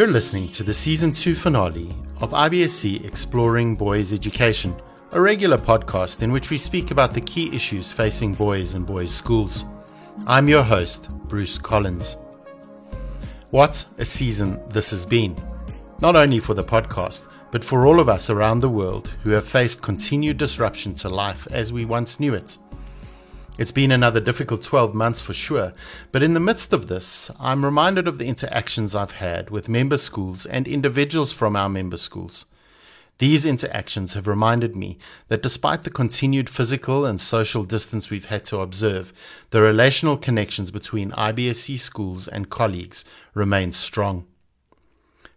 You're listening to the season two finale of IBSC Exploring Boys Education, a regular podcast in which we speak about the key issues facing boys and boys' schools. I'm your host, Bruce Collins. What a season this has been, not only for the podcast, but for all of us around the world who have faced continued disruption to life as we once knew it. It's been another difficult 12 months for sure, but in the midst of this, I'm reminded of the interactions I've had with member schools and individuals from our member schools. These interactions have reminded me that despite the continued physical and social distance we've had to observe, the relational connections between IBSC schools and colleagues remain strong.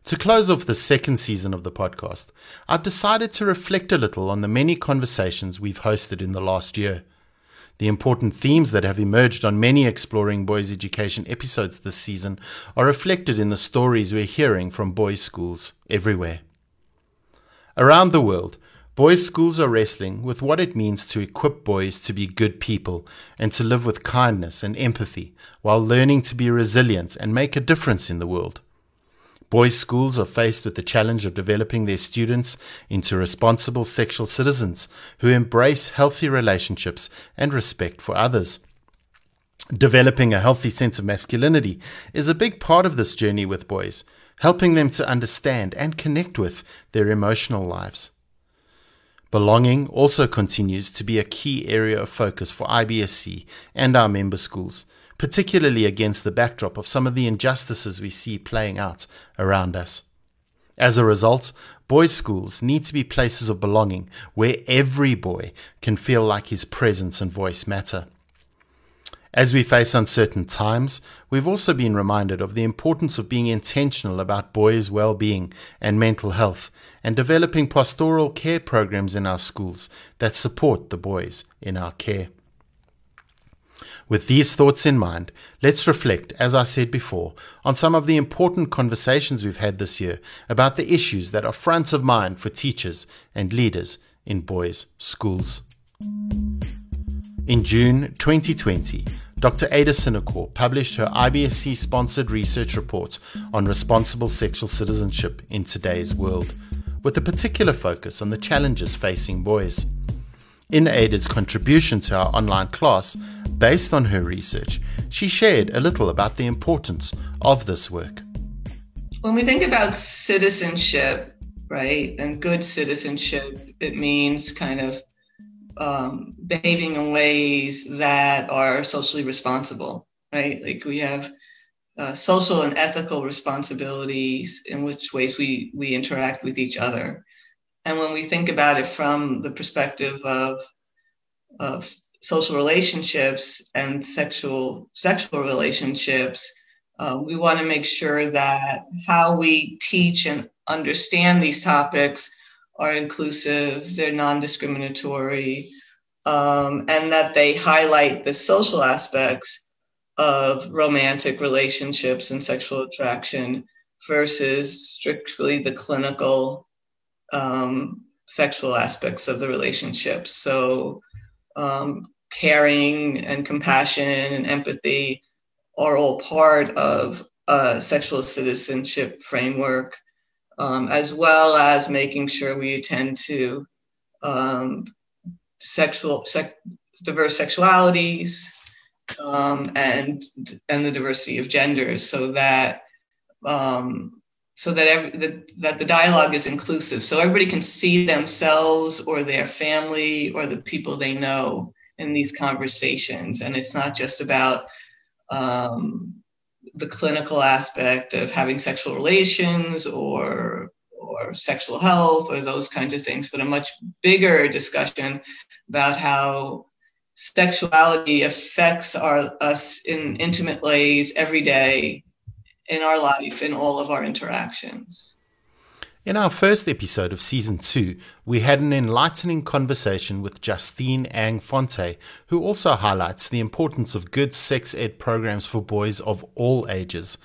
To close off the second season of the podcast, I've decided to reflect a little on the many conversations we've hosted in the last year. The important themes that have emerged on many Exploring Boys Education episodes this season are reflected in the stories we're hearing from boys' schools everywhere. Around the world, boys' schools are wrestling with what it means to equip boys to be good people and to live with kindness and empathy while learning to be resilient and make a difference in the world. Boys' schools are faced with the challenge of developing their students into responsible sexual citizens who embrace healthy relationships and respect for others. Developing a healthy sense of masculinity is a big part of this journey with boys, helping them to understand and connect with their emotional lives. Belonging also continues to be a key area of focus for IBSC and our member schools, particularly against the backdrop of some of the injustices we see playing out around us. As a result, boys' schools need to be places of belonging where every boy can feel like his presence and voice matter. As we face uncertain times, we've also been reminded of the importance of being intentional about boys' well being and mental health and developing pastoral care programs in our schools that support the boys in our care. With these thoughts in mind, let's reflect, as I said before, on some of the important conversations we've had this year about the issues that are front of mind for teachers and leaders in boys' schools. In June 2020, Dr. Ada Sinacore published her IBSC sponsored research report on responsible sexual citizenship in today's world, with a particular focus on the challenges facing boys. In Ada's contribution to our online class, based on her research, she shared a little about the importance of this work. When we think about citizenship, right, and good citizenship, it means kind of um, behaving in ways that are socially responsible, right? Like we have uh, social and ethical responsibilities in which ways we we interact with each other. And when we think about it from the perspective of, of social relationships and sexual sexual relationships, uh, we want to make sure that how we teach and understand these topics are inclusive, they're non-discriminatory, um, and that they highlight the social aspects of romantic relationships and sexual attraction versus strictly the clinical um, sexual aspects of the relationship. So, um, caring and compassion and empathy are all part of a sexual citizenship framework, um, as well as making sure we attend to um, sexual, sec- diverse sexualities um, and and the diversity of genders, so that um, so that every, that, that the dialogue is inclusive so everybody can see themselves or their family or the people they know in these conversations. And it's not just about um, the clinical aspect of having sexual relations or or sexual health or those kinds of things but a much bigger discussion about how sexuality affects our us in intimate ways every day in our life, in all of our interactions. In our first episode of season two, we had an enlightening conversation with Justine Ang Fonte, who also highlights the importance of good sex ed programs for boys of all ages.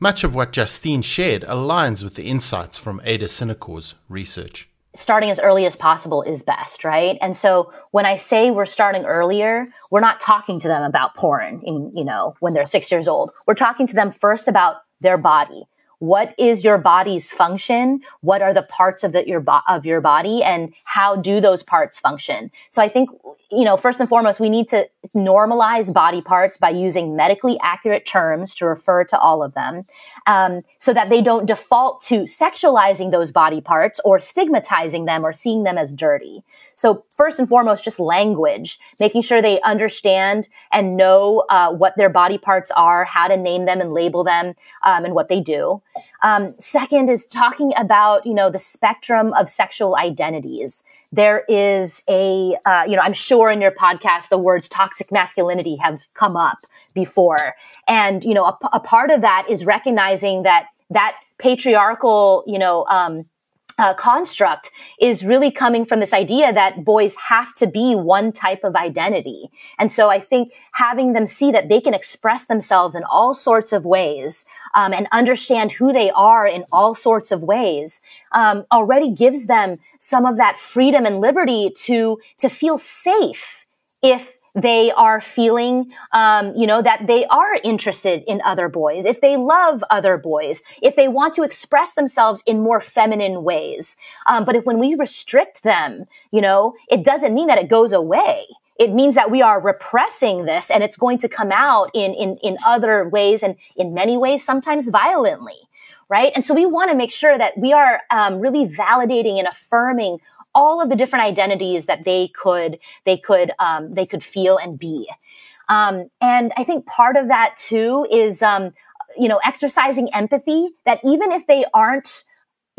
Much of what Justine shared aligns with the insights from Ada Sinacore's research. Starting as early as possible is best, right? And so when I say we're starting earlier, we're not talking to them about porn in, you know, when they're six years old. We're talking to them first about their body. what is your body's function? What are the parts of the, your bo- of your body and how do those parts function? So I think, you know, first and foremost, we need to normalize body parts by using medically accurate terms to refer to all of them, um, so that they don't default to sexualizing those body parts or stigmatizing them or seeing them as dirty. So first and foremost, just language, making sure they understand and know uh, what their body parts are, how to name them and label them, um, and what they do. Um, second is talking about, you know, the spectrum of sexual identities. There is a, uh, you know, I'm sure in your podcast, the words toxic masculinity have come up before. And, you know, a, a part of that is recognizing that that patriarchal, you know, um, uh, construct is really coming from this idea that boys have to be one type of identity. And so I think having them see that they can express themselves in all sorts of ways um, and understand who they are in all sorts of ways um, already gives them some of that freedom and liberty to to feel safe if they are feeling, um, you know, that they are interested in other boys, if they love other boys, if they want to express themselves in more feminine ways. Um, but if when we restrict them, you know, it doesn't mean that it goes away. It means that we are repressing this and it's going to come out in, in, in other ways and in many ways, sometimes violently. Right. And so we want to make sure that we are um, really validating and affirming all of the different identities that they could they could um, they could feel and be. Um, and I think part of that too is um, you know exercising empathy. That even if they aren't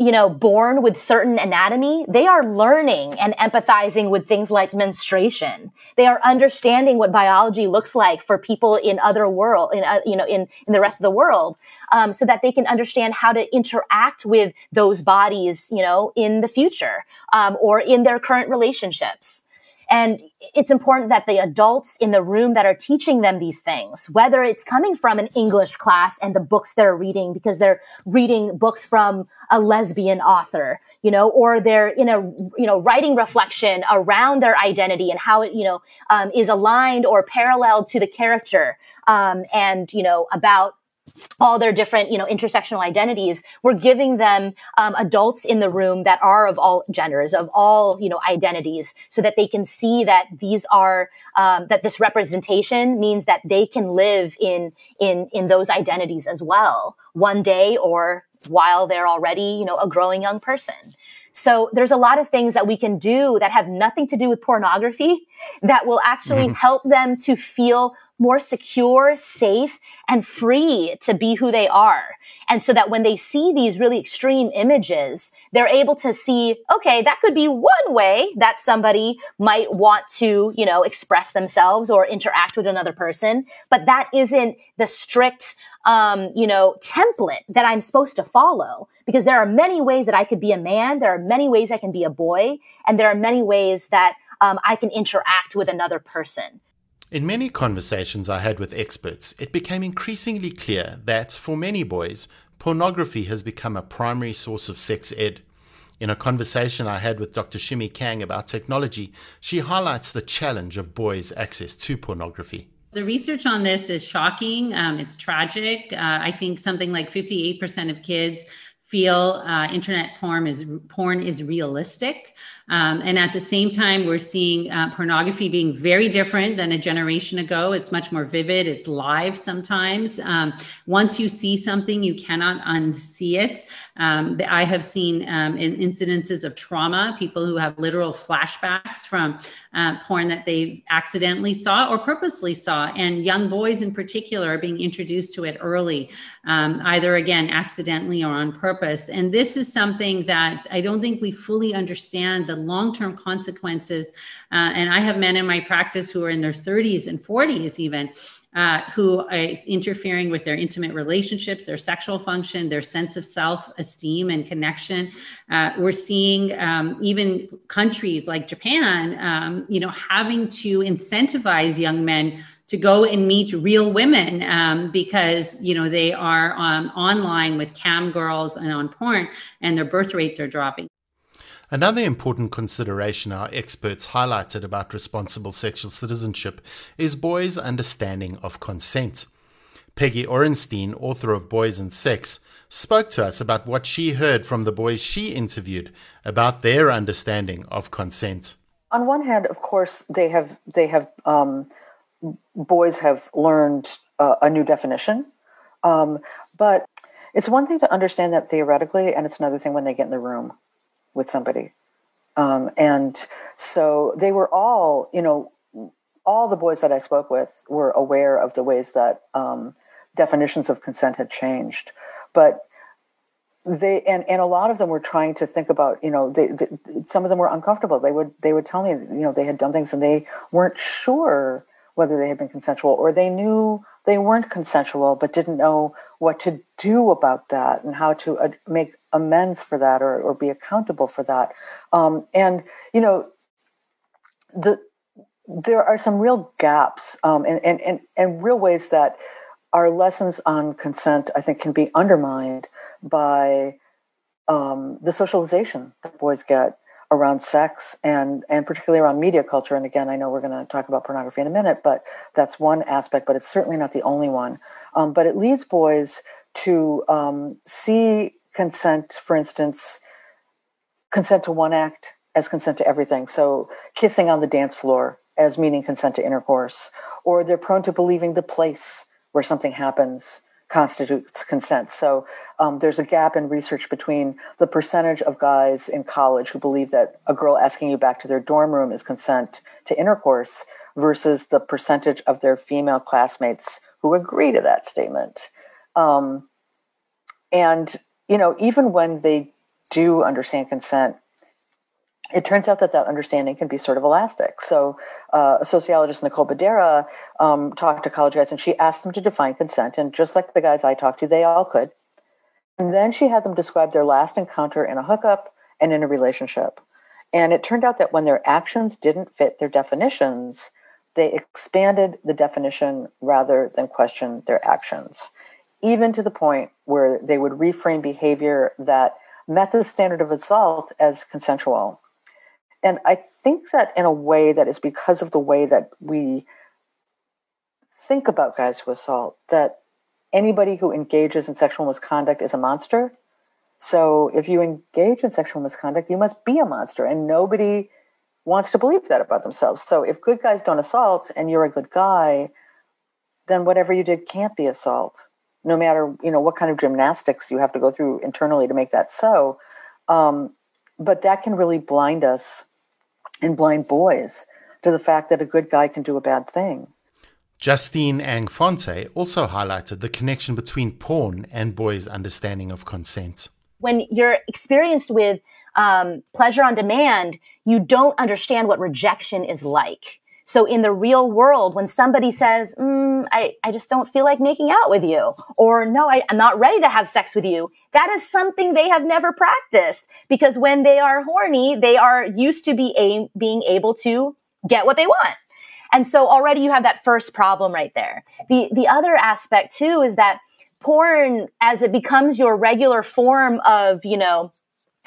you know, born with certain anatomy, they are learning and empathizing with things like menstruation. They are understanding what biology looks like for people in other world, in, uh, you know, in, in the rest of the world, um, so that they can understand how to interact with those bodies, you know, in the future, um, or in their current relationships. And it's important that the adults in the room that are teaching them these things, whether it's coming from an English class and the books they're reading because they're reading books from a lesbian author, you know, or they're in a, you know, writing reflection around their identity and how it, you know, um, is aligned or parallel to the character. Um, and, you know, about all their different, you know, intersectional identities. We're giving them um, adults in the room that are of all genders, of all, you know, identities, so that they can see that these are um, that this representation means that they can live in in in those identities as well, one day or while they're already, you know, a growing young person. So there's a lot of things that we can do that have nothing to do with pornography that will actually mm-hmm. help them to feel more secure, safe, and free to be who they are. And so that when they see these really extreme images, they're able to see, okay, that could be one way that somebody might want to, you know, express themselves or interact with another person. But that isn't the strict, um, you know, template that I'm supposed to follow because there are many ways that I could be a man. There are many ways I can be a boy and there are many ways that um, I can interact with another person. In many conversations I had with experts, it became increasingly clear that for many boys, pornography has become a primary source of sex ed. In a conversation I had with Dr. Shimi Kang about technology, she highlights the challenge of boys' access to pornography. The research on this is shocking. Um, it's tragic. Uh, I think something like 58% of kids feel uh, internet porn is porn is realistic. Um, and at the same time, we're seeing uh, pornography being very different than a generation ago. It's much more vivid. It's live sometimes. Um, once you see something, you cannot unsee it. Um, I have seen um, in incidences of trauma, people who have literal flashbacks from uh, porn that they accidentally saw or purposely saw. And young boys in particular are being introduced to it early, um, either again, accidentally or on purpose. And this is something that I don't think we fully understand the long term consequences. Uh, and I have men in my practice who are in their 30s and 40s, even. Uh, who is interfering with their intimate relationships, their sexual function, their sense of self esteem and connection. Uh, we're seeing um, even countries like Japan, um, you know, having to incentivize young men to go and meet real women um, because you know they are um, online with cam girls and on porn, and their birth rates are dropping. Another important consideration our experts highlighted about responsible sexual citizenship is boys' understanding of consent. Peggy Orenstein, author of Boys and Sex, spoke to us about what she heard from the boys she interviewed about their understanding of consent. On one hand, of course, they have they have um, boys have learned uh, a new definition, um, but it's one thing to understand that theoretically, and it's another thing when they get in the room with somebody. Um, and so they were all, you know, all the boys that I spoke with were aware of the ways that um, definitions of consent had changed. But they and, and a lot of them were trying to think about you know they, they, some of them were uncomfortable they would they would tell me you know they had done things and they weren't sure whether they had been consensual or they knew they weren't consensual but didn't know what to do about that and how to make amends for that or, or be accountable for that. Um, and you know the there are some real gaps um, and, and, and, and real ways that our lessons on consent i think can be undermined by um, the socialization that boys get around sex and and particularly around media culture. And again i know we're going to talk about pornography in a minute but that's one aspect but it's certainly not the only one um, but it leads boys to um, see consent for instance consent to one act as consent to everything so kissing on the dance floor as meaning consent to intercourse or they're prone to believing the place where something happens constitutes consent. So um, there's a gap in research between the percentage of guys in college who believe that a girl asking you back to their dorm room is consent to intercourse versus the percentage of their female classmates who agree to that statement. Um, and, you know, even when they do understand consent, it turns out that that understanding can be sort of elastic. So, uh, a sociologist, Nicole Bedera, um, talked to college guys and she asked them to define consent. And just like the guys I talked to, they all could. And then she had them describe their last encounter in a hookup and in a relationship. And it turned out that when their actions didn't fit their definitions, they expanded the definition rather than question their actions, even to the point where they would reframe behavior that met the standard of assault as consensual and I think that in a way that is because of the way that we think about guys who assault, that anybody who engages in sexual misconduct is a monster. So if you engage in sexual misconduct, you must be a monster. And nobody wants to believe that about themselves. So if good guys don't assault and you're a good guy, then whatever you did can't be assault. No matter you know what kind of gymnastics you have to go through internally to make that so, um, but that can really blind us and blind boys to the fact that a good guy can do a bad thing. Justine Ang-Fonte also highlighted the connection between porn and boys' understanding of consent. When you're experienced with um, pleasure on demand, you don't understand what rejection is like. So in the real world, when somebody says, mm, I, I just don't feel like making out with you, or no, I, I'm not ready to have sex with you, that is something they have never practiced because when they are horny, they are used to be a, being able to get what they want. And so already you have that first problem right there. The, the other aspect too is that porn, as it becomes your regular form of, you know,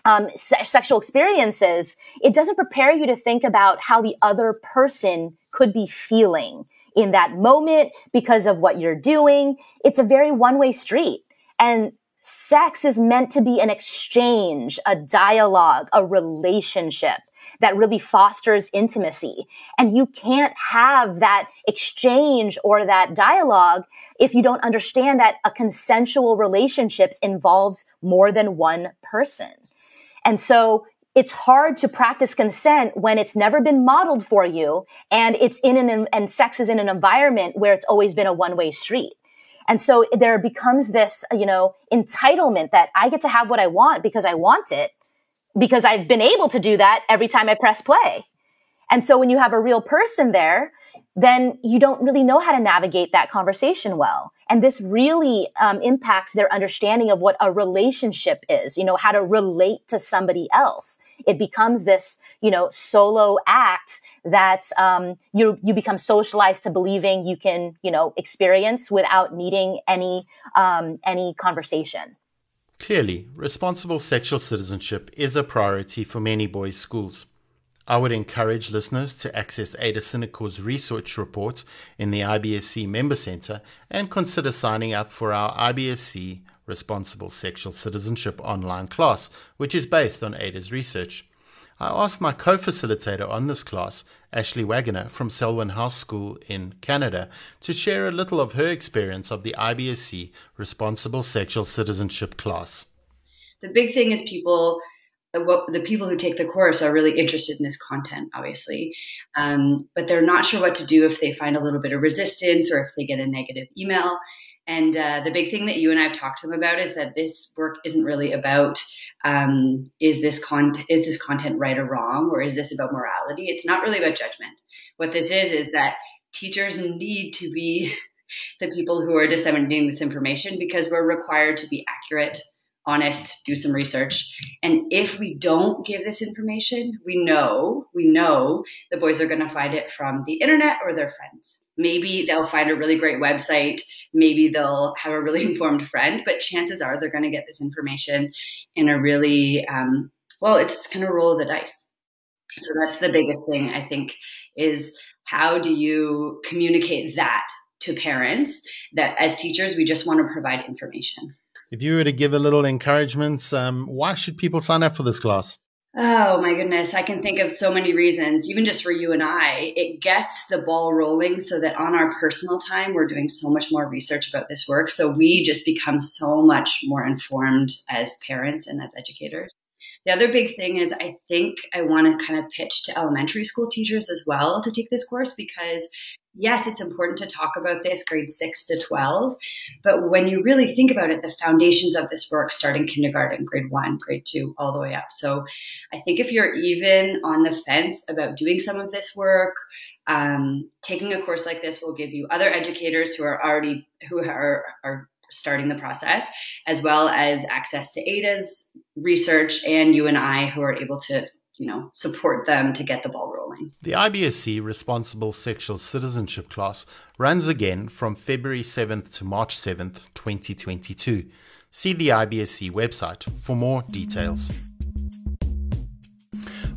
um, se- sexual experiences, it doesn't prepare you to think about how the other person could be feeling in that moment because of what you're doing. It's a very one way street. And sex is meant to be an exchange, a dialogue, a relationship that really fosters intimacy. And you can't have that exchange or that dialogue if you don't understand that a consensual relationship involves more than one person. And so it's hard to practice consent when it's never been modeled for you and it's in an, and sex is in an environment where it's always been a one way street. And so there becomes this, you know, entitlement that I get to have what I want because I want it because I've been able to do that every time I press play. And so when you have a real person there, then you don't really know how to navigate that conversation well. And this really um, impacts their understanding of what a relationship is, you know, how to relate to somebody else. It becomes this, you know, solo act that um, you you become socialized to believing you can, you know, experience without needing any um, any conversation. Clearly, responsible sexual citizenship is a priority for many boys' schools. I would encourage listeners to access Ada Sinacore's research report in the IBSC Member Centre and consider signing up for our IBSC Responsible Sexual Citizenship online class, which is based on Ada's research. I asked my co facilitator on this class, Ashley Wagoner from Selwyn House School in Canada, to share a little of her experience of the IBSC Responsible Sexual Citizenship class. The big thing is people what the people who take the course are really interested in this content, obviously, um, but they're not sure what to do if they find a little bit of resistance or if they get a negative email. And uh, the big thing that you and I have talked to them about is that this work isn't really about um, is this content is this content right or wrong, or is this about morality? It's not really about judgment. What this is is that teachers need to be the people who are disseminating this information because we're required to be accurate honest, do some research. And if we don't give this information, we know, we know the boys are going to find it from the internet or their friends. Maybe they'll find a really great website. Maybe they'll have a really informed friend, but chances are they're going to get this information in a really, um, well, it's kind of roll of the dice. So that's the biggest thing I think is how do you communicate that to parents that as teachers, we just want to provide information. If you were to give a little encouragement, um, why should people sign up for this class? Oh my goodness, I can think of so many reasons, even just for you and I. It gets the ball rolling so that on our personal time, we're doing so much more research about this work. So we just become so much more informed as parents and as educators. The other big thing is I think I want to kind of pitch to elementary school teachers as well to take this course because yes, it's important to talk about this grade six to 12. But when you really think about it, the foundations of this work start in kindergarten, grade one, grade two, all the way up. So I think if you're even on the fence about doing some of this work, um, taking a course like this will give you other educators who are already, who are, are starting the process, as well as access to Ada's research and you and I who are able to you know, support them to get the ball rolling. The IBSC Responsible Sexual Citizenship class runs again from February 7th to March 7th, 2022. See the IBSC website for more details.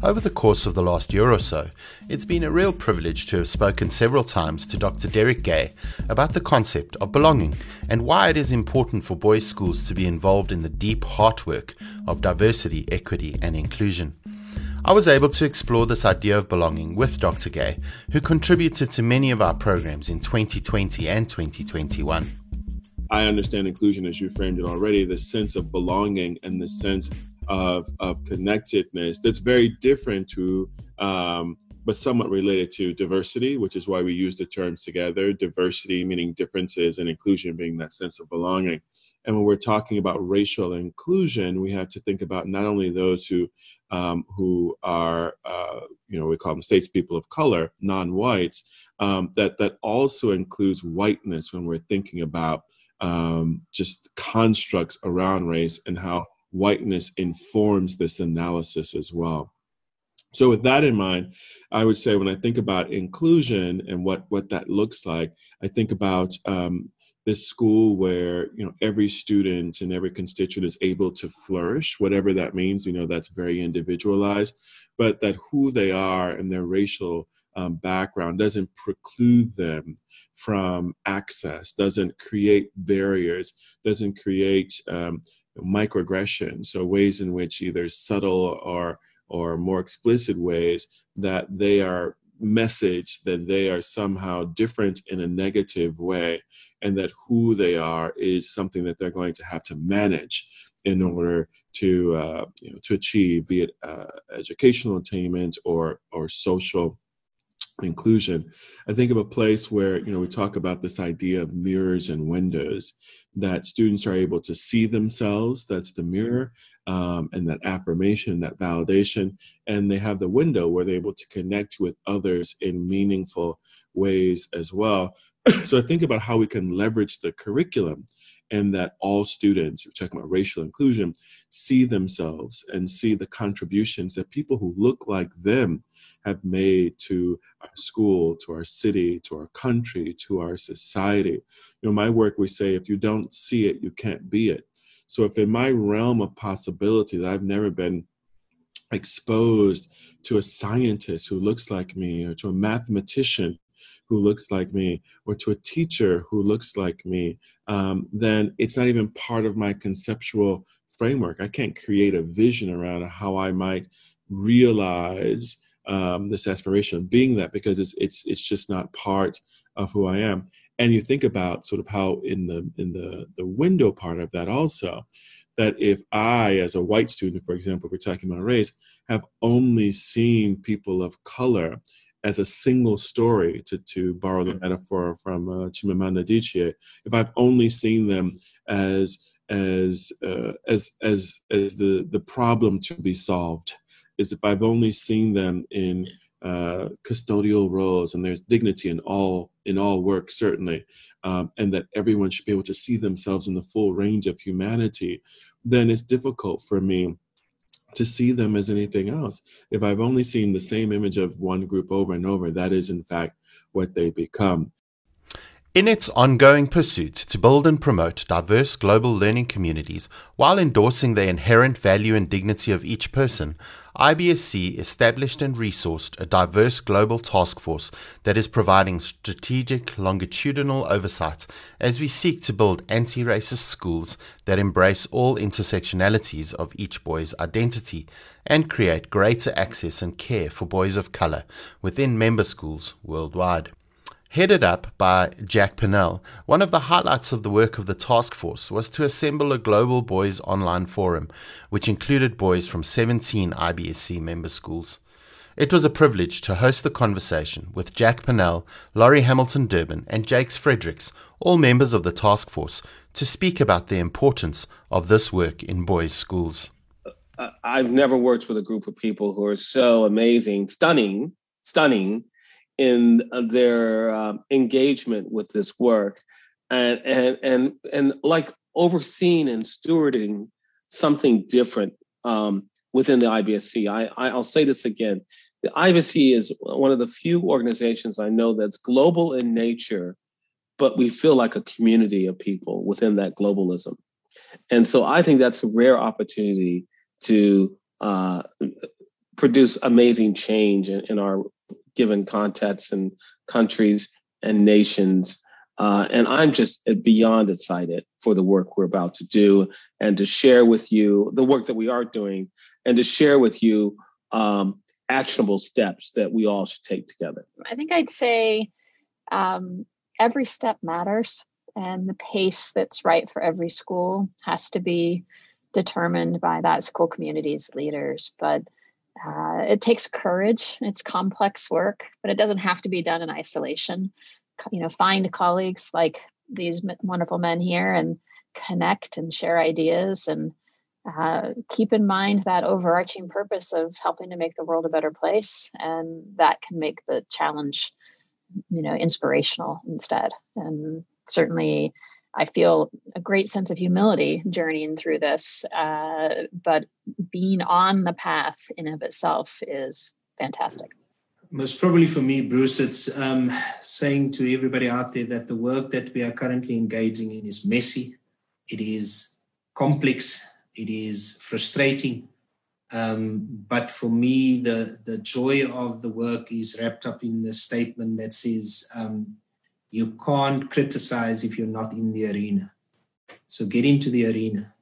Over the course of the last year or so, it's been a real privilege to have spoken several times to Dr. Derrick Gay about the concept of belonging and why it is important for boys' schools to be involved in the deep heart work of diversity, equity, and inclusion. I was able to explore this idea of belonging with Dr. Gay, who contributed to many of our programs in 2020 and 2021. I understand inclusion as you framed it already, the sense of belonging and the sense of, of connectedness that's very different to, um, but somewhat related to diversity, which is why we use the terms together diversity meaning differences, and inclusion being that sense of belonging. And when we're talking about racial inclusion, we have to think about not only those who um, who are, uh, you know, we call them states people of color, non-whites, um, that that also includes whiteness when we're thinking about um, just constructs around race and how whiteness informs this analysis as well. So with that in mind, I would say when I think about inclusion and what what that looks like, I think about um, this school where you know every student and every constituent is able to flourish whatever that means you know that's very individualized but that who they are and their racial um, background doesn't preclude them from access doesn't create barriers doesn't create um, microaggressions so ways in which either subtle or or more explicit ways that they are message that they are somehow different in a negative way and that who they are is something that they're going to have to manage in order to uh, you know to achieve be it uh, educational attainment or or social inclusion. I think of a place where you know we talk about this idea of mirrors and windows that students are able to see themselves that's the mirror um, and that affirmation that validation and they have the window where they're able to connect with others in meaningful ways as well so think about how we can leverage the curriculum and that all students, we're talking about racial inclusion, see themselves and see the contributions that people who look like them have made to our school, to our city, to our country, to our society. You know, my work, we say, if you don't see it, you can't be it. So if in my realm of possibility that I've never been exposed to a scientist who looks like me or to a mathematician who looks like me or to a teacher who looks like me, um, then it's not even part of my conceptual framework. I can't create a vision around how I might realize um, this aspiration of being that because it's it's it's just not part of who I am. And you think about sort of how in the in the the window part of that also, that if I, as a white student, for example, we're talking about race, have only seen people of color as a single story, to, to borrow the mm-hmm. metaphor from uh, Chimamanda Adichie, if I've only seen them as as uh, as as as the the problem to be solved, is if I've only seen them in uh, custodial roles, and there's dignity in all in all work certainly, um, and that everyone should be able to see themselves in the full range of humanity, then it's difficult for me to see them as anything else. If I've only seen the same image of one group over and over, that is in fact what they become. In its ongoing pursuit to build and promote diverse global learning communities while endorsing the inherent value and dignity of each person, IBSC established and resourced a diverse global task force that is providing strategic longitudinal oversight as we seek to build anti racist schools that embrace all intersectionalities of each boy's identity and create greater access and care for boys of color within member schools worldwide. Headed up by Jack Pennell, one of the highlights of the work of the task force was to assemble a global boys online forum, which included boys from 17 IBSC member schools. It was a privilege to host the conversation with Jack Pennell, Laurie Hamilton Durbin, and Jakes Fredericks, all members of the task force, to speak about the importance of this work in boys' schools. I've never worked with a group of people who are so amazing, stunning, stunning, in their uh, engagement with this work and and and and like overseeing and stewarding something different um, within the IBSC. I, I will say this again: the IBSC is one of the few organizations I know that's global in nature, but we feel like a community of people within that globalism. And so I think that's a rare opportunity to uh, produce amazing change in, in our given contexts and countries and nations. Uh, and I'm just beyond excited for the work we're about to do and to share with you the work that we are doing and to share with you um, actionable steps that we all should take together. I think I'd say um, every step matters, and the pace that's right for every school has to be determined by that school community's leaders. But uh, it takes courage. It's complex work, but it doesn't have to be done in isolation. You know, find colleagues like these wonderful men here and connect and share ideas and uh, keep in mind that overarching purpose of helping to make the world a better place. And that can make the challenge, you know, inspirational instead. And certainly, I feel a great sense of humility journeying through this, uh, but being on the path in of itself is fantastic. Most probably for me, Bruce, it's um, saying to everybody out there that the work that we are currently engaging in is messy, it is complex, it is frustrating. Um, but for me, the, the joy of the work is wrapped up in the statement that says, um, you can't criticize if you're not in the arena. So get into the arena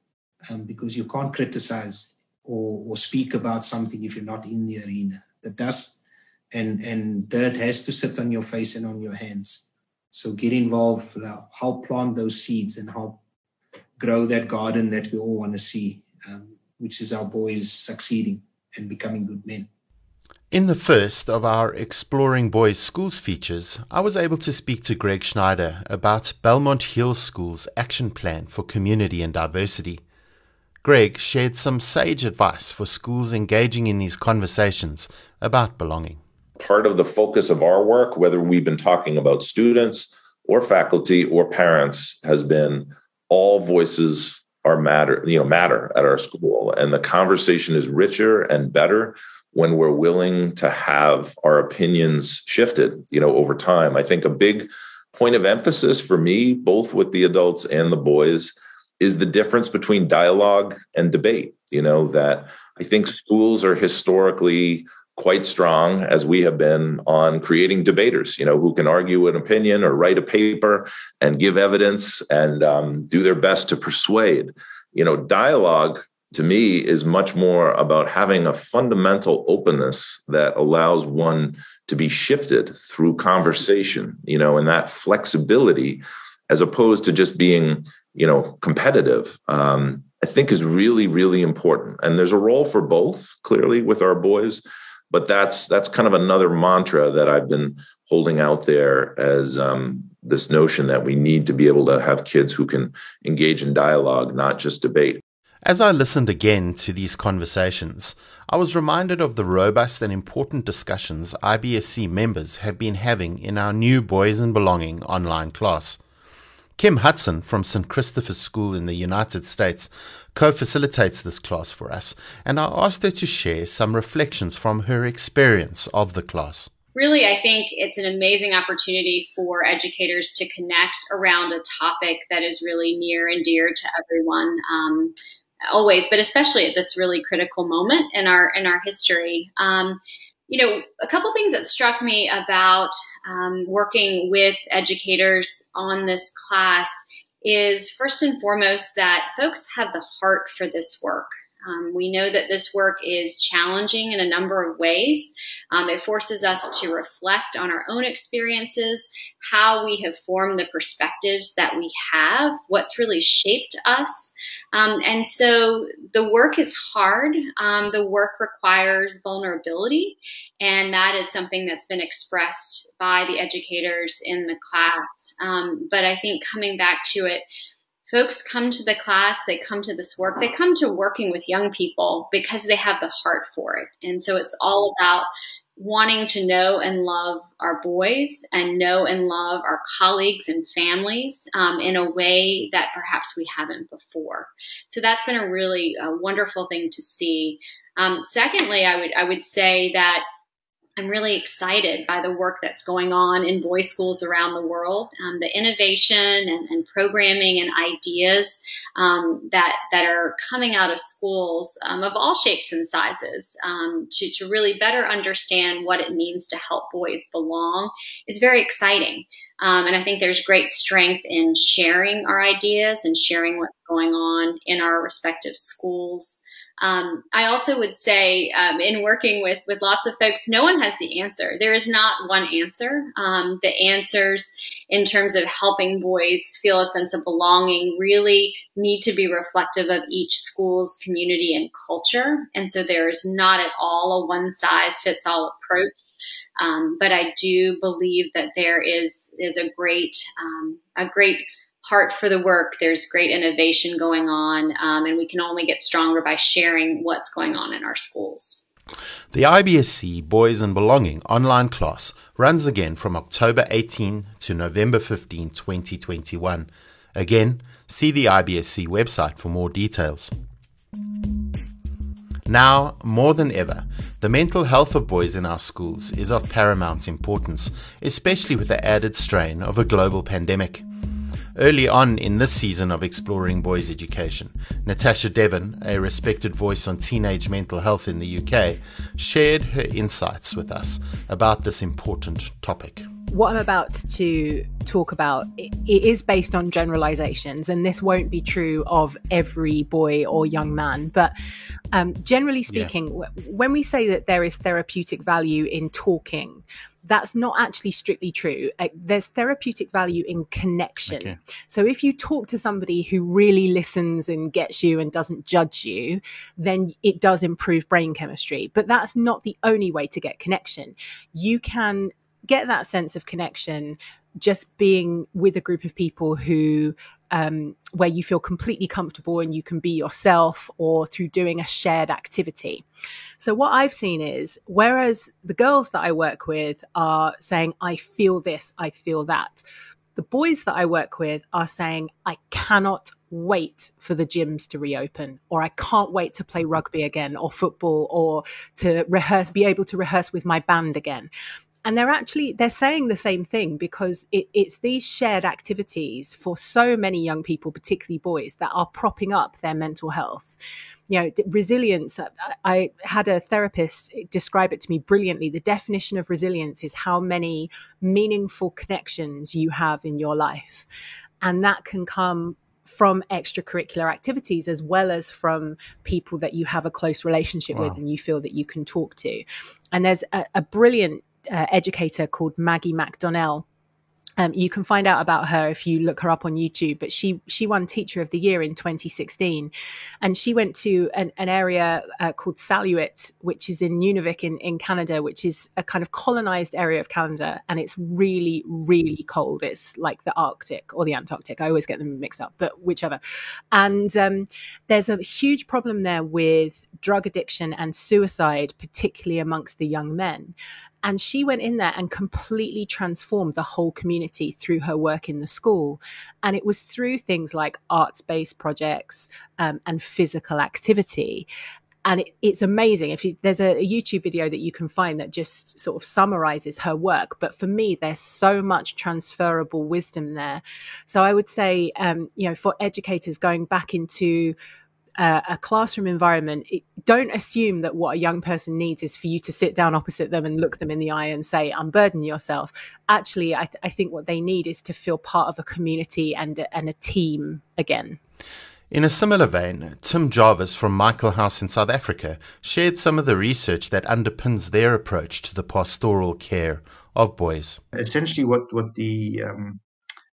um, because you can't criticize or, or speak about something if you're not in the arena. The dust and, and dirt has to sit on your face and on your hands. So get involved, help plant those seeds and help grow that garden that we all want to see, um, which is our boys succeeding and becoming good men. In the first of our Exploring Boys Schools features, I was able to speak to Greg Schneider about Belmont Hill School's action plan for community and diversity. Greg shared some sage advice for schools engaging in these conversations about belonging. Part of the focus of our work, whether we've been talking about students or faculty or parents, has been all voices are matter, you know, matter at our school. And the conversation is richer and better when we're willing to have our opinions shifted, you know, over time. I think a big point of emphasis for me, both with the adults and the boys, is the difference between dialogue and debate. You know, that I think schools are historically quite strong as we have been on creating debaters, you know, who can argue an opinion or write a paper and give evidence and um, do their best to persuade. You know, dialogue to me is much more about having a fundamental openness that allows one to be shifted through conversation, you know, and that flexibility as opposed to just being, you know, competitive. Um, I think is really, really important. And there's a role for both, clearly, with our boys but that's that's kind of another mantra that I've been holding out there as um, this notion that we need to be able to have kids who can engage in dialogue, not just debate. As I listened again to these conversations, I was reminded of the robust and important discussions IBSC members have been having in our new Boys and Belonging online class. Kim Hudson from St. Christopher's School in the United States co facilitates this class for us, and I asked her to share some reflections from her experience of the class. Really, I think it's an amazing opportunity for educators to connect around a topic that is really near and dear to everyone. Um, always, but especially at this really critical moment in our in our history. Um, you know, a couple things that struck me about um, working with educators on this class is first and foremost that folks have the heart for this work. Um, we know that this work is challenging in a number of ways. Um, it forces us to reflect on our own experiences, how we have formed the perspectives that we have, what's really shaped us. Um, and so the work is hard. Um, the work requires vulnerability. And that is something that's been expressed by the educators in the class. Um, but I think coming back to it, folks come to the class, they come to this work, they come to working with young people because they have the heart for it. And so it's all about wanting to know and love our boys and know and love our colleagues and families um, in a way that perhaps we haven't before. So that's been a really uh, wonderful thing to see. Um, secondly, I would I would say that I'm really excited by the work that's going on in boys' schools around the world. Um, the innovation and, and, programming and ideas um, that that are coming out of schools um, of all shapes and sizes um, to to really better understand what it means to help boys belong is very exciting. Um, and I think there's great strength in sharing our ideas and sharing what's going on in our respective schools. Um, I also would say, um, in working with with lots of folks, no one has the answer. There is not one answer. Um, the answers in terms of helping boys feel a sense of belonging really need to be reflective of each school's community and culture. And so there is not at all a one size fits all approach. Um, but I do believe that there is is a great um, a great heart for the work. There's great innovation going on, um, and we can only get stronger by sharing what's going on in our schools. The IBSC Boys and Belonging online class runs again from October 18 to November 15, 2021. Again, see the IBSC website for more details. Now, more than ever, the mental health of boys in our schools is of paramount importance, especially with the added strain of a global pandemic. Early on in this season of Exploring Boys Education, Natasha Devon, a respected voice on teenage mental health in the UK, shared her insights with us about this important topic what I'm about to talk about it is based on generalizations, and this won't be true of every boy or young man. But um, generally speaking, yeah. when we say that there is therapeutic value in talking, that's not actually strictly true. Uh, there's therapeutic value in connection. Okay. So if you talk to somebody who really listens and gets you and doesn't judge you, then it does improve brain chemistry. But that's not the only way to get connection. You can get that sense of connection just being with a group of people who um, where you feel completely comfortable and you can be yourself or through doing a shared activity. So, what I've seen is whereas the girls that I work with are saying, I feel this, I feel that, the boys that I work with are saying, I cannot wait for the gyms to reopen, or I can't wait to play rugby again, or football, or to rehearse, be able to rehearse with my band again and they're actually they're saying the same thing because it, it's these shared activities for so many young people particularly boys that are propping up their mental health you know resilience uh, I, I had a therapist describe it to me brilliantly the definition of resilience is how many meaningful connections you have in your life and that can come from extracurricular activities as well as from people that you have a close relationship wow. with and you feel that you can talk to. And there's a, a brilliant uh, educator called Maggie MacDonnell um, you can find out about her if you look her up on YouTube. But she she won Teacher of the Year in 2016, and she went to an, an area uh, called Salluit, which is in Nunavik in, in Canada, which is a kind of colonized area of Canada, and it's really really cold. It's like the Arctic or the Antarctic. I always get them mixed up, but whichever. And um, there's a huge problem there with drug addiction and suicide, particularly amongst the young men. And she went in there and completely transformed the whole community through her work in the school. And it was through things like arts based projects um, and physical activity. And it, it's amazing. If you, there's a, a, youtube video that you can find that just sort of summarizes her work but for me there's so much transferable wisdom there. So i would say um, you know for educators going back into uh, a classroom environment, it, don't assume that what a young person needs is for you to sit down opposite them and look them in the eye and say, unburden yourself. Actually, I, th- I think what they need is to feel part of a community and, and a team again. In a similar vein, Tim Jarvis from Michaelhouse in South Africa shared some of the research that underpins their approach to the pastoral care of boys. Essentially, what, what the um,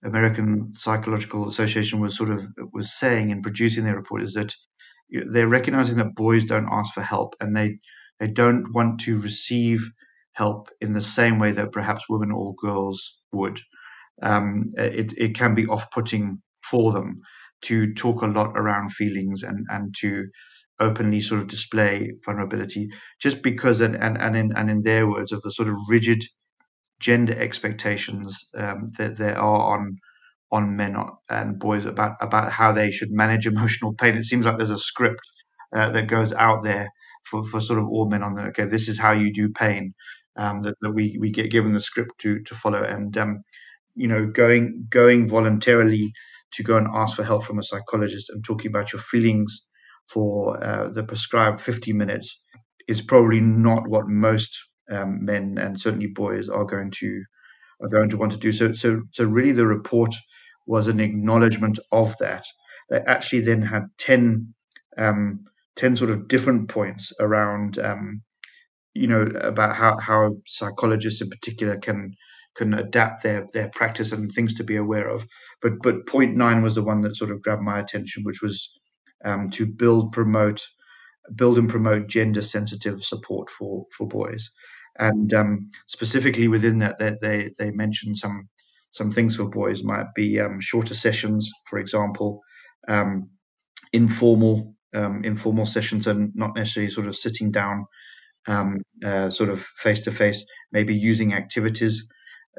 American Psychological Association was sort of was saying in producing their report is that they're recognizing that boys don't ask for help and they they don't want to receive help in the same way that perhaps women or girls would. Um, it, it can be off putting for them to talk a lot around feelings and, and to openly sort of display vulnerability just because and, and, and in and in their words of the sort of rigid gender expectations um, that there are on on men and boys about about how they should manage emotional pain. It seems like there's a script uh, that goes out there for, for sort of all men on the okay, this is how you do pain. Um, that, that we we get given the script to to follow, and um, you know, going going voluntarily to go and ask for help from a psychologist and talking about your feelings for uh, the prescribed 50 minutes is probably not what most um, men and certainly boys are going to are going to want to do. So, so, so really, the report was an acknowledgement of that. They actually then had 10, um, 10 sort of different points around, um, you know, about how, how psychologists in particular can can adapt their their practice and things to be aware of. But but point nine was the one that sort of grabbed my attention, which was um, to build, promote, build and promote gender sensitive support for for boys. And um, specifically within that, they, they they mentioned some some things for boys might be um, shorter sessions, for example, um, informal um, informal sessions, and not necessarily sort of sitting down, um, uh, sort of face to face. Maybe using activities,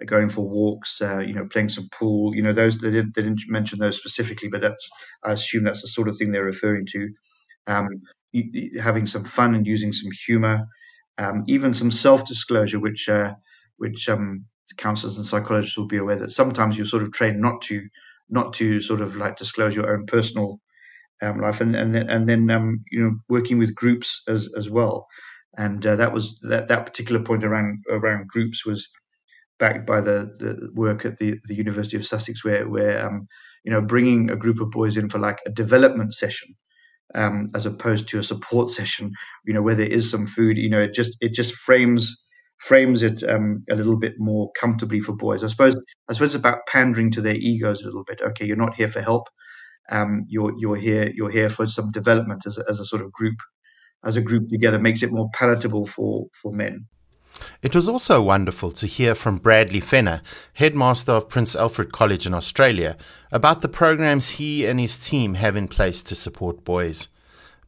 uh, going for walks, uh, you know, playing some pool. You know, those they didn't, they didn't mention those specifically, but that's I assume that's the sort of thing they're referring to. Um, having some fun and using some humor, um, even some self-disclosure, which uh, which um, counselors and psychologists will be aware that sometimes you're sort of trained not to not to sort of like disclose your own personal um, life, and and then, and then um, you know working with groups as as well, and uh, that was that that particular point around around groups was backed by the the work at the the University of Sussex, where where um, you know bringing a group of boys in for like a development session um, as opposed to a support session, you know, where there is some food, you know, it just it just frames frames it um, a little bit more comfortably for boys. I suppose I suppose it's about pandering to their egos a little bit. Okay, you're not here for help. Um, you're you're here you're here for some development as a, as a sort of group as a group together makes it more palatable for for men. It was also wonderful to hear from Bradley Fenner, headmaster of Prince Alfred College in Australia, about the programs he and his team have in place to support boys.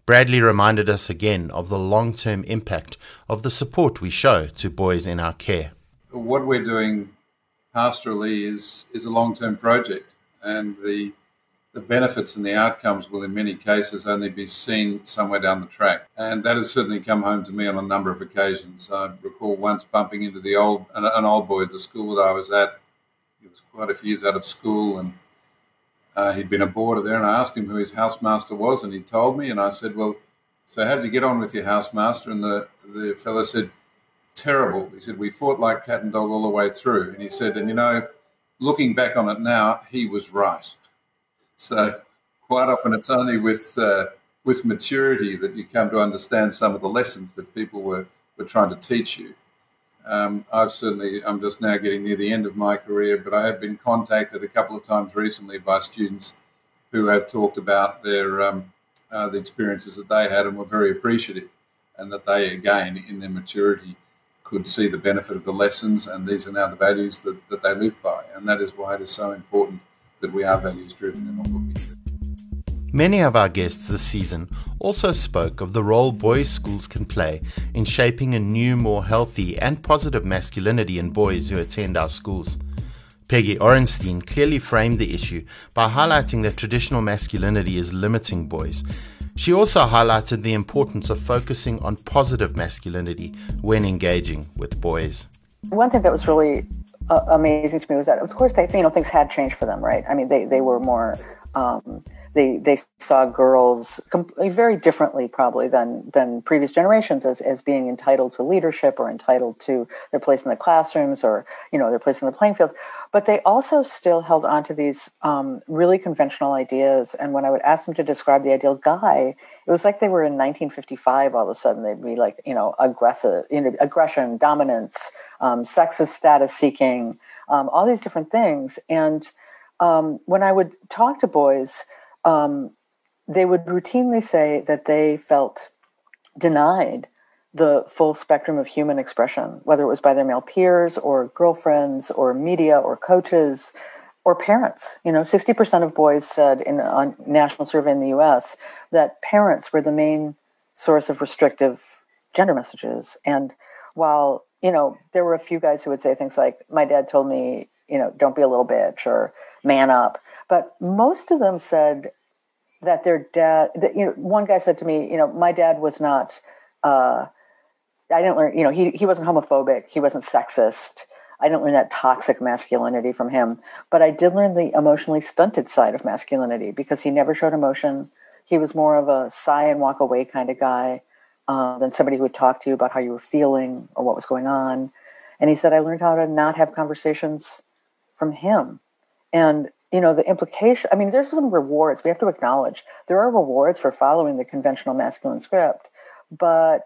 Bradley reminded us again of the long term impact of the support we show to boys in our care. What we're doing pastorally is, is a long term project, and the, the benefits and the outcomes will, in many cases, only be seen somewhere down the track. And that has certainly come home to me on a number of occasions. I recall once bumping into the old an, old boy at the school that I was at. He was quite a few years out of school, and uh, he'd been a boarder there. And I asked him who his housemaster was, and he told me. And I said, "Well, so how did you get on with your housemaster?" And the the fellow said, "Terrible." He said, "We fought like cat and dog all the way through." And he said, "And you know." Looking back on it now, he was right. So quite often it's only with uh, with maturity that you come to understand some of the lessons that people were, were trying to teach you. Um, I've certainly, I'm just now getting near the end of my career, but I have been contacted a couple of times recently by students who have talked about their um, uh, the experiences that they had and were very appreciative, and that they again in their maturity could see the benefit of the lessons, and these are now the values that, that they live by, and that is why it is so important that we are values driven in all that we do. Many of our guests this season also spoke of the role boys' schools can play in shaping a new, more healthy and positive masculinity in boys who attend our schools. Peggy Orenstein clearly framed the issue by highlighting that traditional masculinity is limiting boys. She also highlighted the importance of focusing on positive masculinity when engaging with boys. One thing that was really uh, amazing to me was that, of course, they you know things had changed for them, right? I mean, they they were more. Um, they they saw girls very differently probably than than previous generations as as being entitled to leadership or entitled to their place in the classrooms or you know their place in the playing field but they also still held on to these um, really conventional ideas and when i would ask them to describe the ideal guy it was like they were in 1955 all of a sudden. They'd be like you know aggressive you know aggression dominance um, sexist status seeking um, all these different things. And um, when i would talk to boys um, they would routinely say that they felt denied the full spectrum of human expression, whether it was by their male peers or girlfriends or media or coaches or parents. You know, 60% of boys said in a national survey in the US that parents were the main source of restrictive gender messages. And while, you know, there were a few guys who would say things like, my dad told me, you know, don't be a little bitch or man up. But most of them said that their dad, that, you know, one guy said to me, you know, my dad was not, uh, I didn't learn, you know, he, he wasn't homophobic, he wasn't sexist. I didn't learn that toxic masculinity from him, but I did learn the emotionally stunted side of masculinity because he never showed emotion. He was more of a sigh and walk away kind of guy uh, than somebody who would talk to you about how you were feeling or what was going on. And he said, I learned how to not have conversations from him. And you know the implication i mean there's some rewards we have to acknowledge there are rewards for following the conventional masculine script but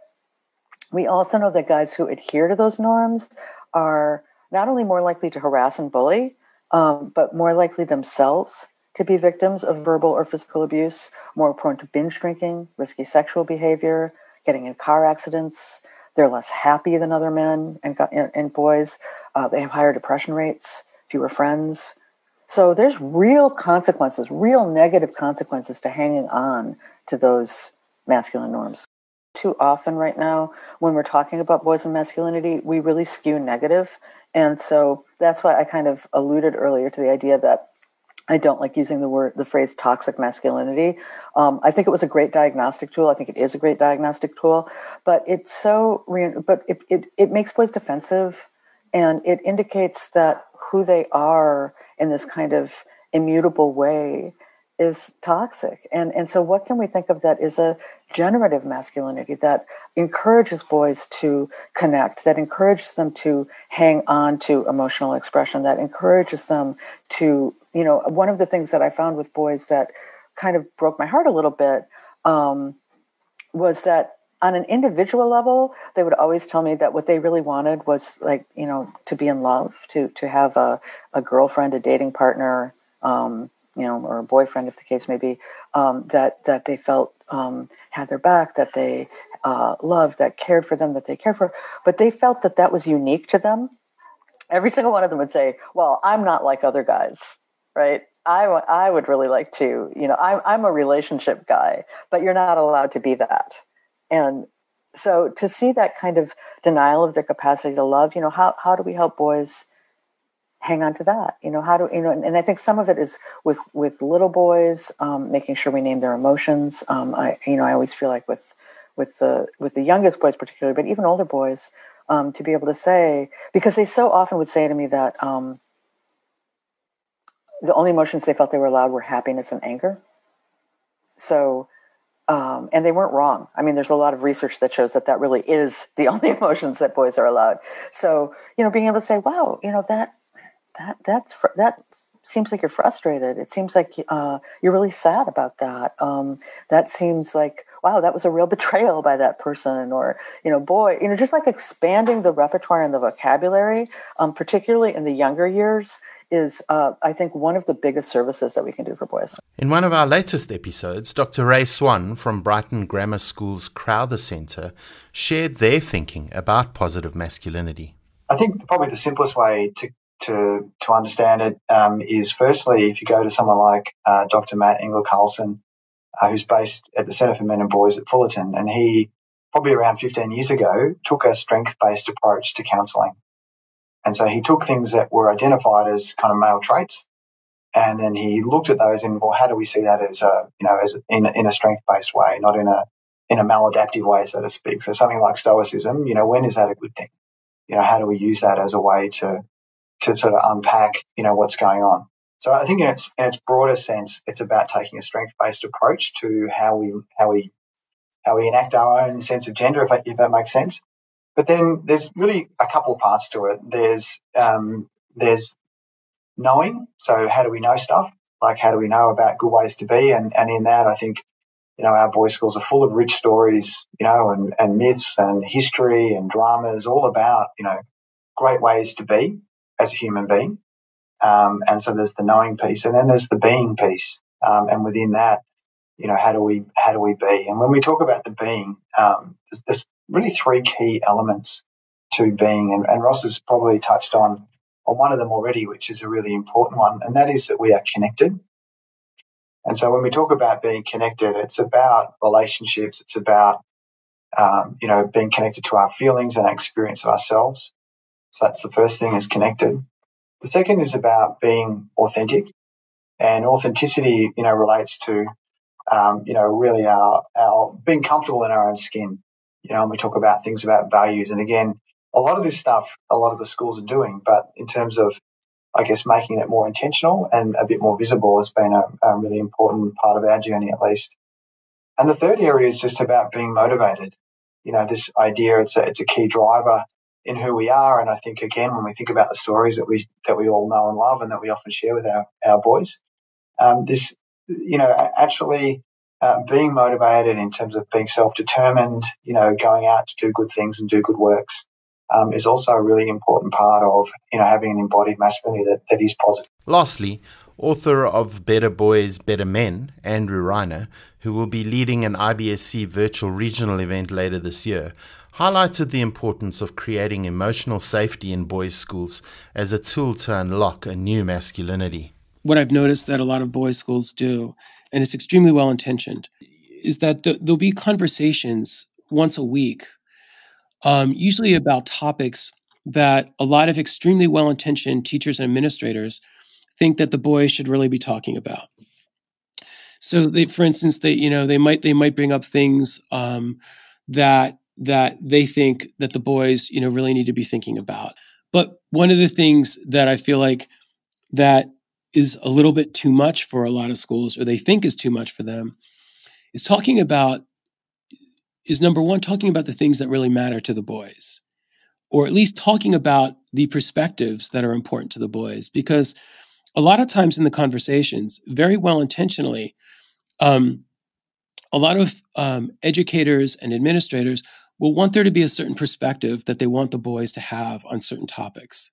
we also know that guys who adhere to those norms are not only more likely to harass and bully um, but more likely themselves to be victims of verbal or physical abuse more prone to binge drinking risky sexual behavior getting in car accidents. They're less happy than other men and, and boys. Uh, they have higher depression rates fewer friends. So there's real consequences, real negative consequences to hanging on to those masculine norms. Too often, right now, when we're talking about boys and masculinity, we really skew negative. And so that's why I kind of alluded earlier to the idea that I don't like using the word, the phrase toxic masculinity. Um, I think it was a great diagnostic tool. I think it is a great diagnostic tool, but it's so, but it, it, it makes boys defensive and it indicates that who they are in this kind of immutable way is toxic. And, and so, what can we think of that is a generative masculinity that encourages boys to connect, that encourages them to hang on to emotional expression, that encourages them to, you know, one of the things that I found with boys that kind of broke my heart a little bit um, was that on an individual level, they would always tell me that what they really wanted was like, you know, to be in love, to to have a, a girlfriend, a dating partner, um, you know, or a boyfriend, if the case may be, um, that that they felt um, had their back, that they uh, loved, that cared for them, that they cared for. But they felt that that was unique to them. Every single one of them would say, "Well, I'm not like other guys, right? I, w- I would really like to, you know, I'm, I'm a relationship guy, but you're not allowed to be that. And so to see that kind of denial of their capacity to love, you know, how, how do we help boys hang on to that you know how do you know and, and i think some of it is with with little boys um, making sure we name their emotions um, i you know i always feel like with with the with the youngest boys particularly but even older boys um, to be able to say because they so often would say to me that um, the only emotions they felt they were allowed were happiness and anger so um, and they weren't wrong. I mean, there's a lot of research that shows that that really is the only emotions that boys are allowed. So, you know, being able to say, "Wow, you know that that that's fr- that seems like you're frustrated. It seems like uh, you're really sad about that. Um, that seems like wow, that was a real betrayal by that person, or you know, boy, you know, just like expanding the repertoire and the vocabulary, um, particularly in the younger years, is, uh, I think, one of the biggest services that we can do for boys. In one of our latest episodes, Dr. Ray Swann from Brighton Grammar School's Crowther Centre shared their thinking about positive masculinity. I think probably the simplest way to to to understand it um, is firstly if you go to someone like uh, Dr. Matt Englar-Carlson, uh, who's based at the Centre for Men and Boys at Fullerton, and he probably around 15 years ago took a strength based approach to counselling. And so he took things that were identified as kind of male traits, and then he looked at those and well, how do we see that as a you know as in in a strength based way, not in a in a maladaptive way, so to speak. So something like stoicism, you know, when is that a good thing? You know, how do we use that as a way to to sort of unpack you know what's going on? So I think in its in its broader sense, it's about taking a strength based approach to how we how we how we enact our own sense of gender, if, if that makes sense. But then there's really a couple of parts to it. There's um, there's knowing. So how do we know stuff? Like how do we know about good ways to be? And and in that, I think you know our boys' schools are full of rich stories, you know, and, and myths and history and dramas, all about you know great ways to be as a human being. Um, and so there's the knowing piece, and then there's the being piece. Um, and within that, you know, how do we how do we be? And when we talk about the being, um, there's, there's, really three key elements to being, and, and Ross has probably touched on on one of them already, which is a really important one, and that is that we are connected. And so when we talk about being connected, it's about relationships. It's about um, you know being connected to our feelings and our experience of ourselves. So that's the first thing is connected. The second is about being authentic, and authenticity, you know, relates to um, you know, really our, our being comfortable in our own skin. You know, and we talk about things about values. And again, a lot of this stuff, a lot of the schools are doing, but in terms of, I guess, making it more intentional and a bit more visible has been a, a really important part of our journey, at least. And the third area is just about being motivated. You know, this idea, it's a, it's a key driver in who we are. And I think again, when we think about the stories that we, that we all know and love and that we often share with our, our boys, um, this you know, actually uh, being motivated in terms of being self-determined, you know, going out to do good things and do good works um, is also a really important part of, you know, having an embodied masculinity that, that is positive. Lastly, author of Better Boys, Better Men, Andrew Reiner, who will be leading an IBSC virtual regional event later this year, highlighted the importance of creating emotional safety in boys' schools as a tool to unlock a new masculinity what I've noticed that a lot of boys' schools do, and it's extremely well intentioned, is that th- there'll be conversations once a week, um, usually about topics that a lot of extremely well intentioned teachers and administrators think that the boys should really be talking about. So, they, for instance, they you know they might they might bring up things um, that that they think that the boys you know really need to be thinking about. But one of the things that I feel like that is a little bit too much for a lot of schools, or they think is too much for them, is talking about is number one talking about the things that really matter to the boys, or at least talking about the perspectives that are important to the boys, because a lot of times in the conversations, very well intentionally, um, a lot of um, educators and administrators will want there to be a certain perspective that they want the boys to have on certain topics.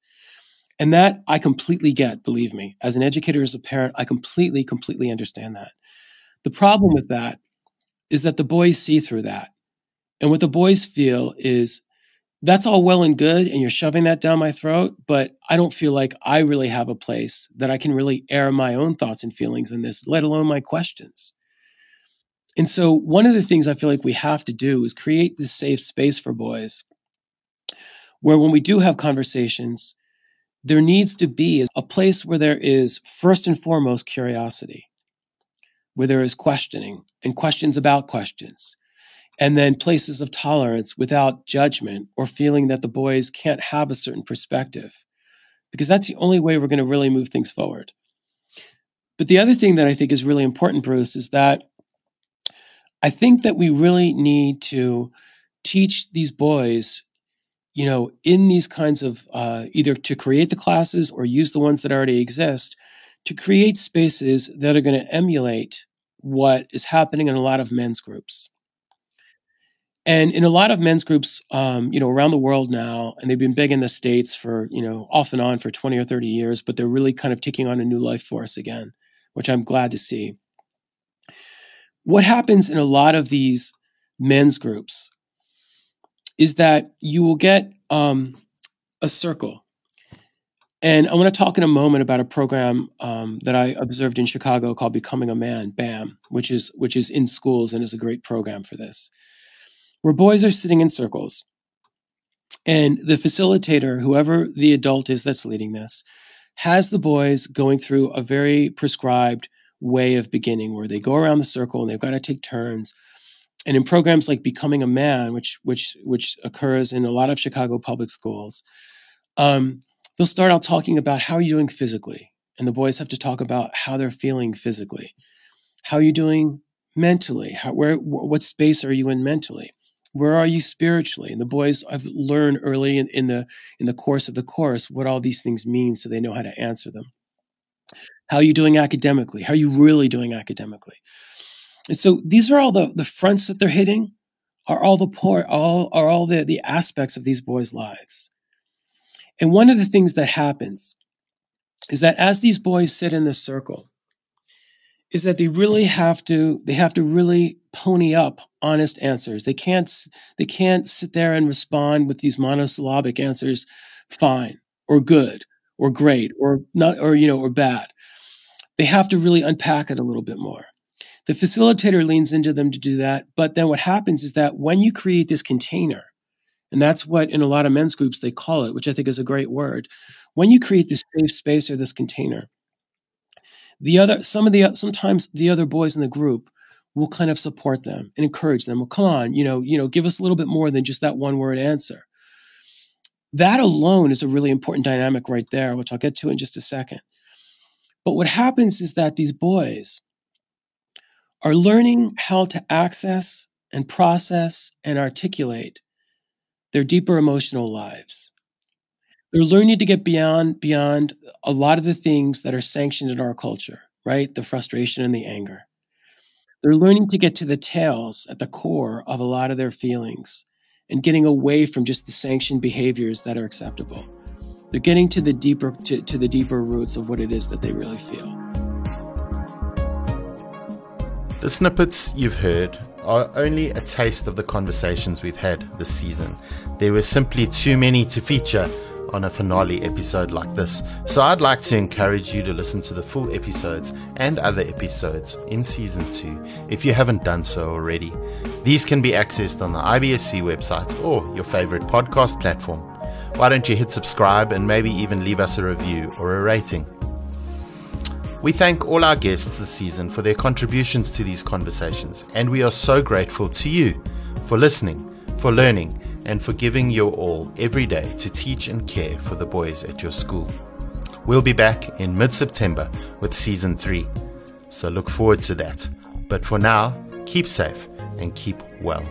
And that I completely get, believe me. As an educator, as a parent, I completely, completely understand that. The problem with that is that the boys see through that. And what the boys feel is that's all well and good, and you're shoving that down my throat, but I don't feel like I really have a place that I can really air my own thoughts and feelings in this, let alone my questions. And so, one of the things I feel like we have to do is create this safe space for boys where when we do have conversations, there needs to be a place where there is first and foremost curiosity, where there is questioning and questions about questions, and then places of tolerance without judgment or feeling that the boys can't have a certain perspective, because that's the only way we're going to really move things forward. But the other thing that I think is really important, Bruce, is that I think that we really need to teach these boys you know, in these kinds of uh, either to create the classes or use the ones that already exist to create spaces that are going to emulate what is happening in a lot of men's groups. And in a lot of men's groups, um, you know, around the world now, and they've been big in the States for, you know, off and on for 20 or 30 years, but they're really kind of taking on a new life force again, which I'm glad to see. What happens in a lot of these men's groups is that you will get um, a circle. And I want to talk in a moment about a program um, that I observed in Chicago called Becoming a Man, BAM, which is which is in schools and is a great program for this, where boys are sitting in circles, and the facilitator, whoever the adult is that's leading this, has the boys going through a very prescribed way of beginning, where they go around the circle and they've got to take turns and in programs like Becoming a Man, which which which occurs in a lot of Chicago public schools, um, they'll start out talking about how you're doing physically, and the boys have to talk about how they're feeling physically. How are you doing mentally? How, where what space are you in mentally? Where are you spiritually? And the boys I've learned early in, in the in the course of the course what all these things mean, so they know how to answer them. How are you doing academically? How are you really doing academically? And so these are all the, the fronts that they're hitting are all the poor, all are all the, the aspects of these boys' lives. And one of the things that happens is that as these boys sit in this circle, is that they really have to they have to really pony up honest answers. They can't they can't sit there and respond with these monosyllabic answers, fine or good or great or not or you know or bad. They have to really unpack it a little bit more. The facilitator leans into them to do that. But then what happens is that when you create this container, and that's what in a lot of men's groups they call it, which I think is a great word. When you create this safe space or this container, the other some of the sometimes the other boys in the group will kind of support them and encourage them. Well, come on, you know, you know, give us a little bit more than just that one word answer. That alone is a really important dynamic right there, which I'll get to in just a second. But what happens is that these boys, are learning how to access and process and articulate their deeper emotional lives. They're learning to get beyond beyond a lot of the things that are sanctioned in our culture, right? The frustration and the anger. They're learning to get to the tails at the core of a lot of their feelings and getting away from just the sanctioned behaviors that are acceptable. They're getting to the deeper to, to the deeper roots of what it is that they really feel. The snippets you've heard are only a taste of the conversations we've had this season. There were simply too many to feature on a finale episode like this, so I'd like to encourage you to listen to the full episodes and other episodes in season 2 if you haven't done so already. These can be accessed on the IBSC website or your favorite podcast platform. Why don't you hit subscribe and maybe even leave us a review or a rating? We thank all our guests this season for their contributions to these conversations, and we are so grateful to you for listening, for learning, and for giving your all every day to teach and care for the boys at your school. We'll be back in mid September with season 3, so look forward to that. But for now, keep safe and keep well.